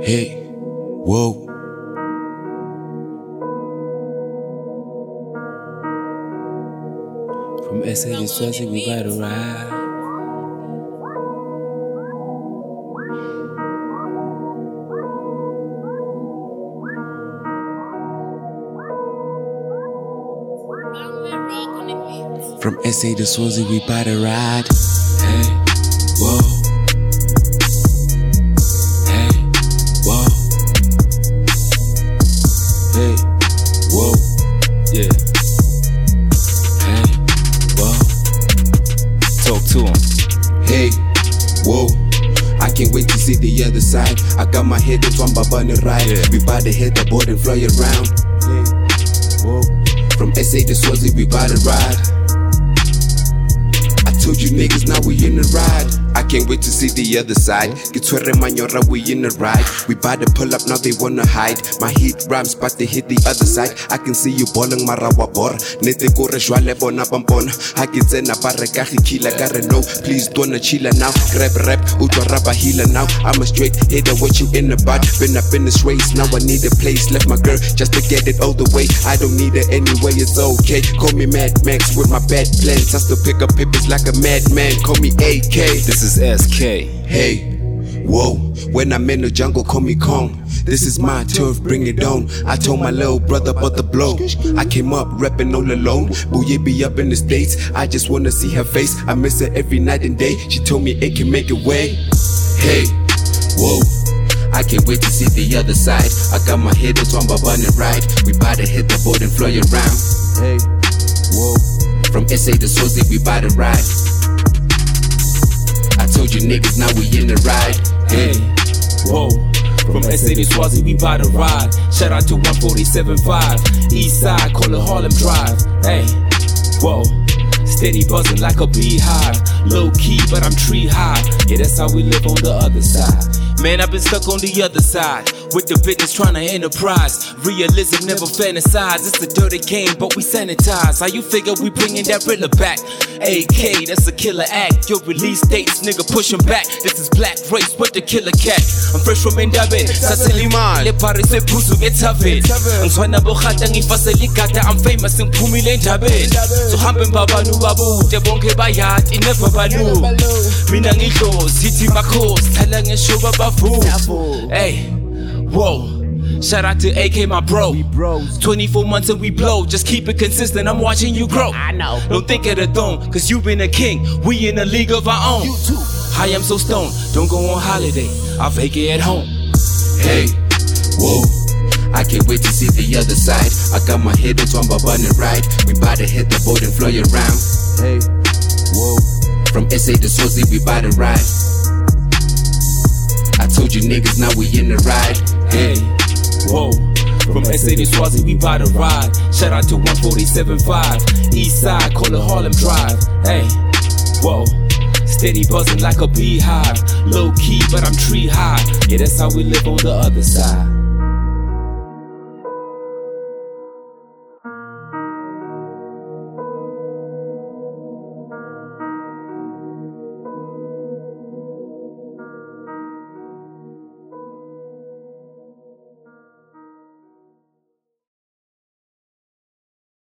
Hey, whoa. From SA to Swazi, we got to ride. From SA to Swazi, we bout to ride. Hey, whoa. To him. Hey, whoa. I can't wait to see the other side. I got my head that's on Twamba bunny ride. Yeah. We bout to hit the board and fly around. Hey, whoa. From SA to Swazi, we bout to ride. I told you niggas, now we in the ride. Can't wait to see the other side. Get sweater manyora, we in the ride. We bout to pull up, now they wanna hide. My heat rhymes, but they hit the other side. I can see you balling marawa bor. Nete kore jwale bona pampona. I ke tsena ba re ka ge kila ka re no. Please don't chilla now. Grab rap, utwa rapa healer now. I'm a straight hitter, what you in about? Been up in this race, now I need a place. Left my girl just to get it all the way. I don't need her anyway, it's okay. Call me Mad Max with my bad plans. I still pick up pippins like a madman. Call me AK. This is SK. Hey, whoa, when I'm in the jungle, call me Kong. This is my turf, bring it on. I told my little brother about the blow. I came up rapping all alone. Booye be up in the States. I just wanna see her face. I miss her every night and day. She told me it can make it way. Hey, whoa. I can't wait to see the other side. I got my head on my bunny ride. We bout to hit the board and fly around. Hey, whoa. From SA to Swazi, we bout to ride. Told you niggas, now we in the ride. Hey, whoa. From SA to Swazi, we bout the ride. Shout out to 147.5. East side, call it Harlem Drive. Hey, whoa. Steady buzzing like a beehive. Low key, but I'm tree high. Yeah, that's how we live on the other side. Man, I've been stuck on the other side. With the business trying to enterprise. Realism never fantasize. It's a dirty game, but we sanitize. How you figure we bringing that thriller back? AK, that's a killer act. Your release dates, nigga, pushing back. This is black race with the killer cat. I'm fresh from Endabe. Saselimali. Le parise pusu getave. Ngizwana bohata ngifasela igada. I'm famous in ngiphumile endabeni. So hambe babanu babude bonke bayati never balu. Mina ngidlozi hithi makhosi thala ngesho babavu. Hey, whoa. Shout out to AK, my bro. 24 months and we blow. Just keep it consistent. I'm watching you grow. I know. Don't think of the throne, cause you been a king. We in a league of our own. You too. I am so stoned. Don't go on holiday. I'll fake it at home. Hey, whoa. I can't wait to see the other side. I got my head on Twamba bunny ride. We bout to hit the board and fly around. Hey, whoa. From SA to Swazi, we bout to ride. I told you niggas, now we in the ride. Hey, whoa. From SA to Swazi, we bout to ride. Shout out to 147.5. East side, call it Harlem Drive. Hey, whoa. Steady buzzing like a beehive. Low key, but I'm tree high. Yeah, that's how we live on the other side.